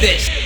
this.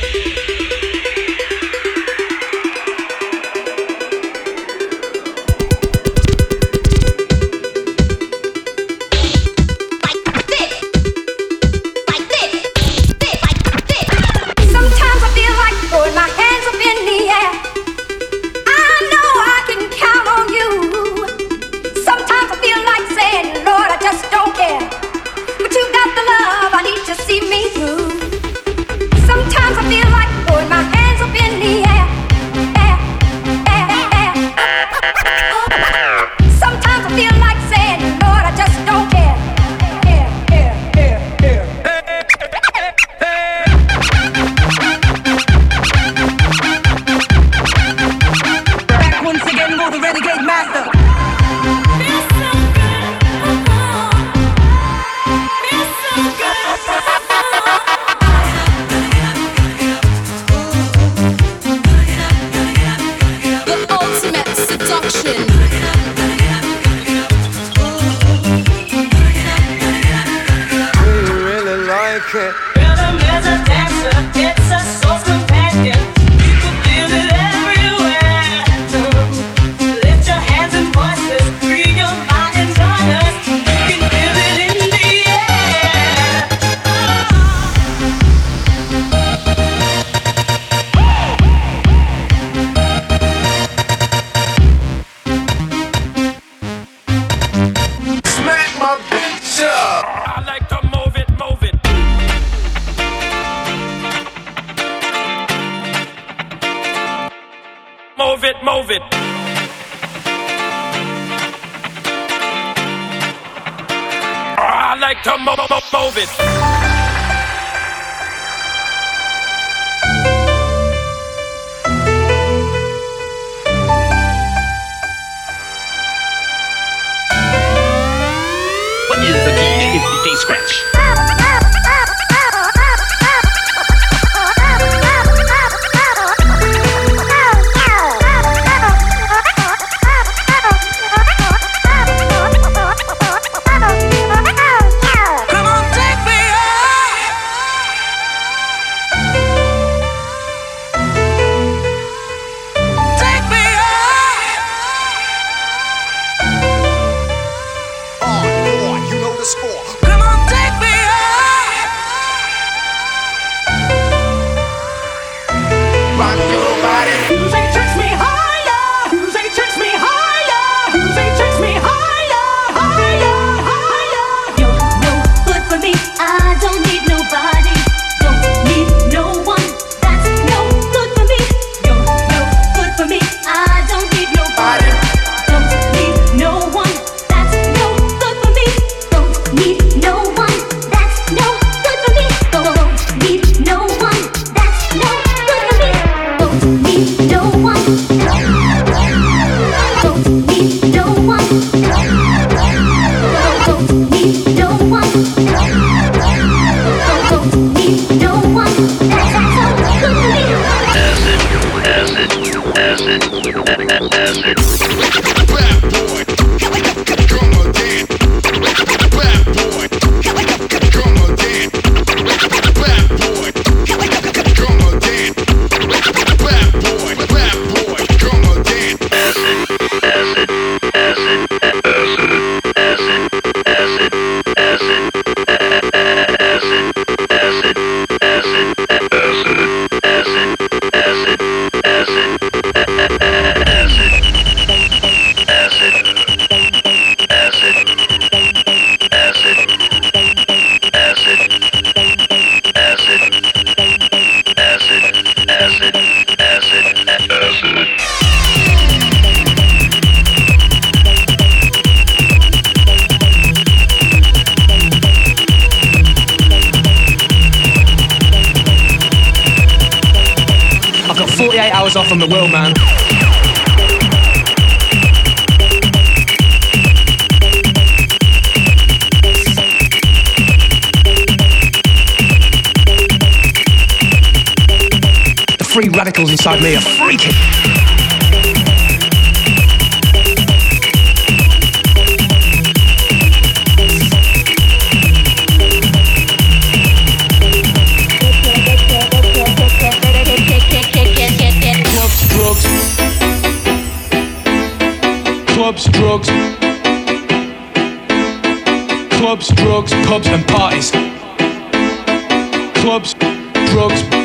Rhythm is a dancer, it's a soul. to move it. 48 hours off from the wheel, man. The free radicals inside me are freaking. Clubs, drugs, clubs, drugs, pubs and parties. Clubs, drugs.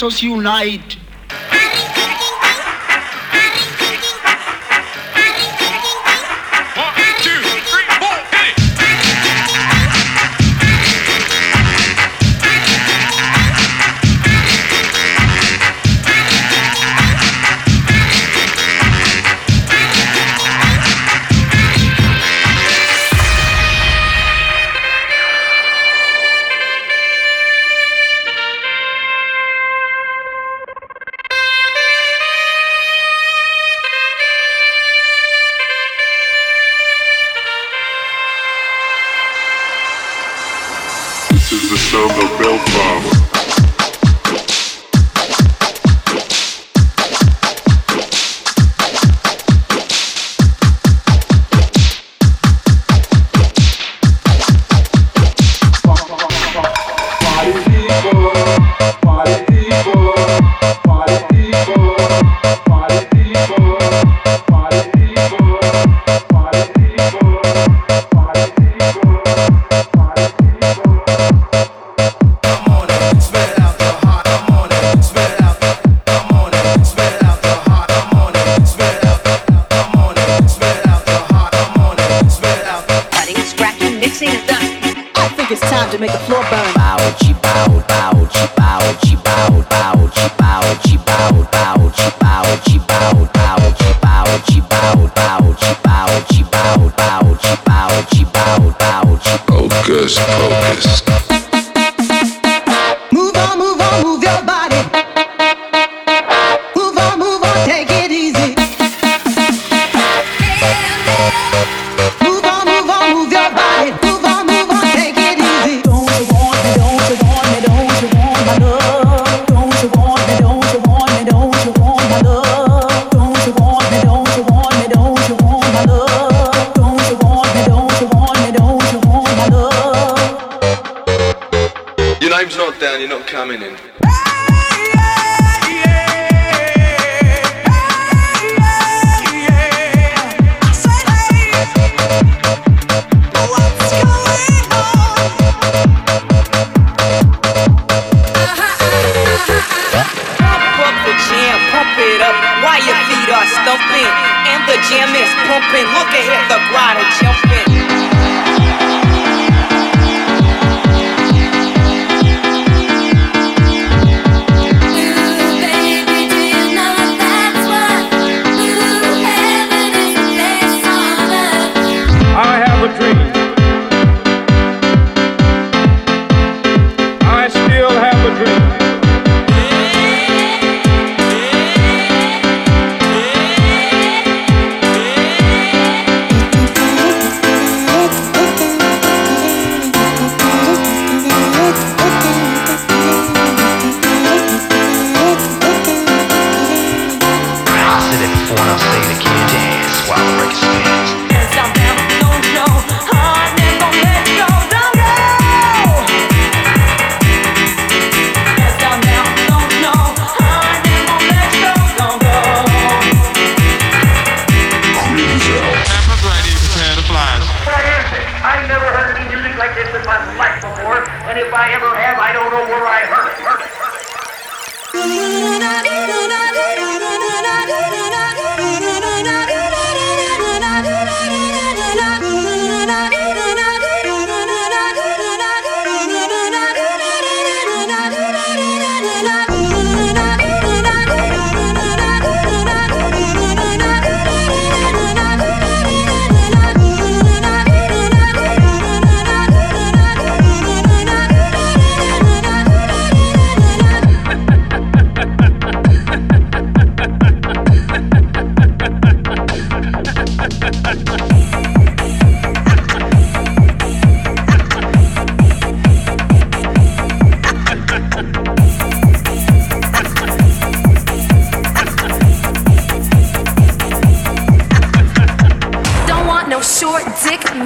let us unite This is the sound of Belfast. to make the floor. jumping, and the jam is pumping. Look at the the grotto jumping.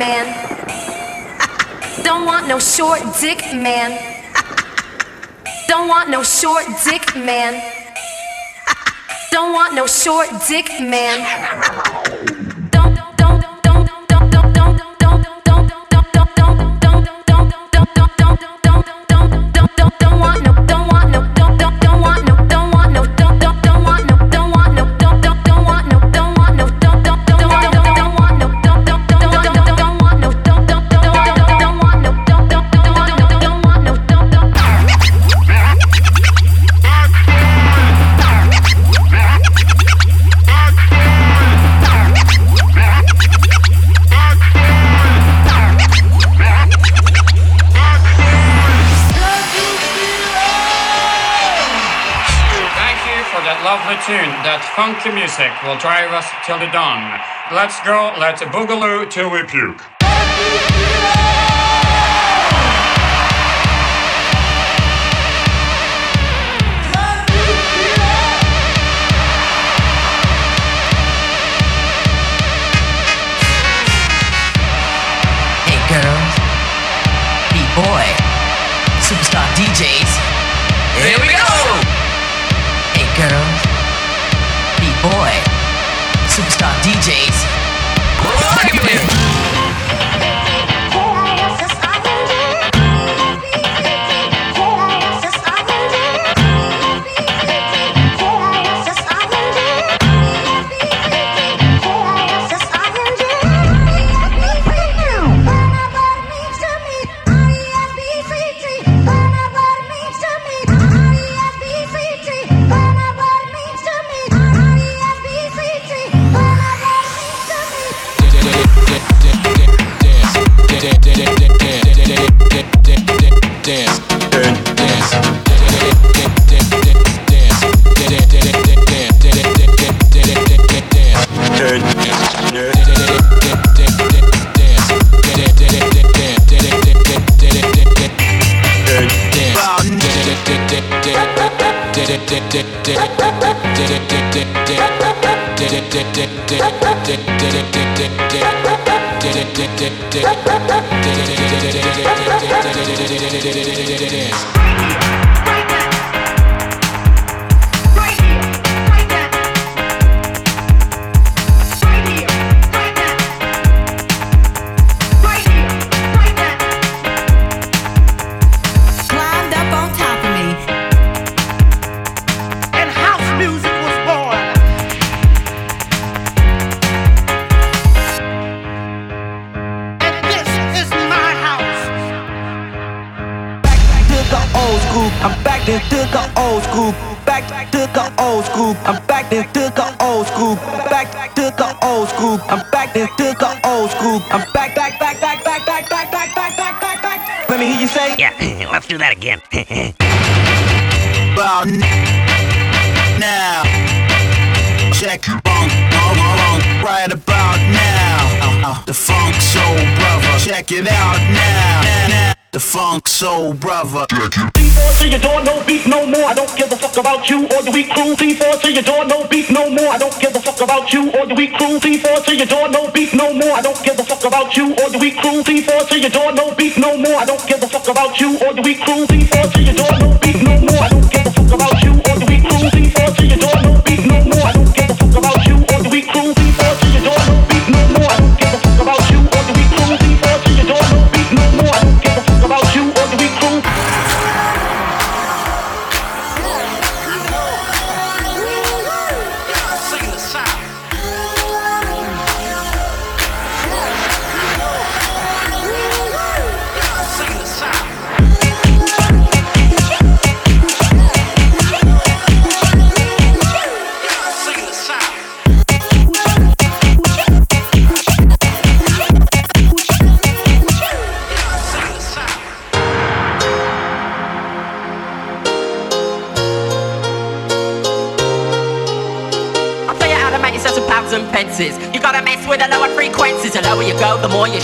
man. Don't want no short dick man. Don't want no short dick man. Don't want no short dick man. funky music will drive us till the dawn. Let's go, let's boogaloo till we puke. Dance. Soul brother. C4 to your door, no beef no more. I don't give a fuck about you or your weak crew. C4 to your door, no beef no more. I don't give a fuck about you or your weak crew. C4 to your door, no beef no more. I don't give a fuck about you or your weak crew. C4 to your door, no beef no more. I don't give a fuck about you or your weak crew.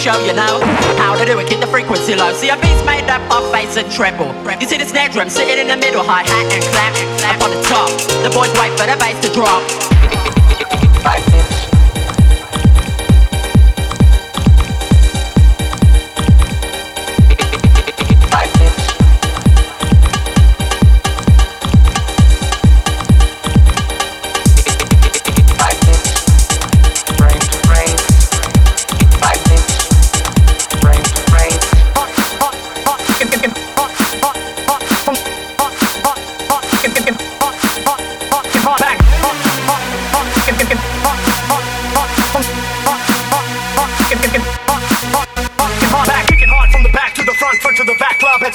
Show you know how to do it. Keep the frequency low. See, a beat's made up of bass and treble. You see the snare drum sitting in the middle, hi hat and clap, clap on the top. The boys wait for the bass to drop.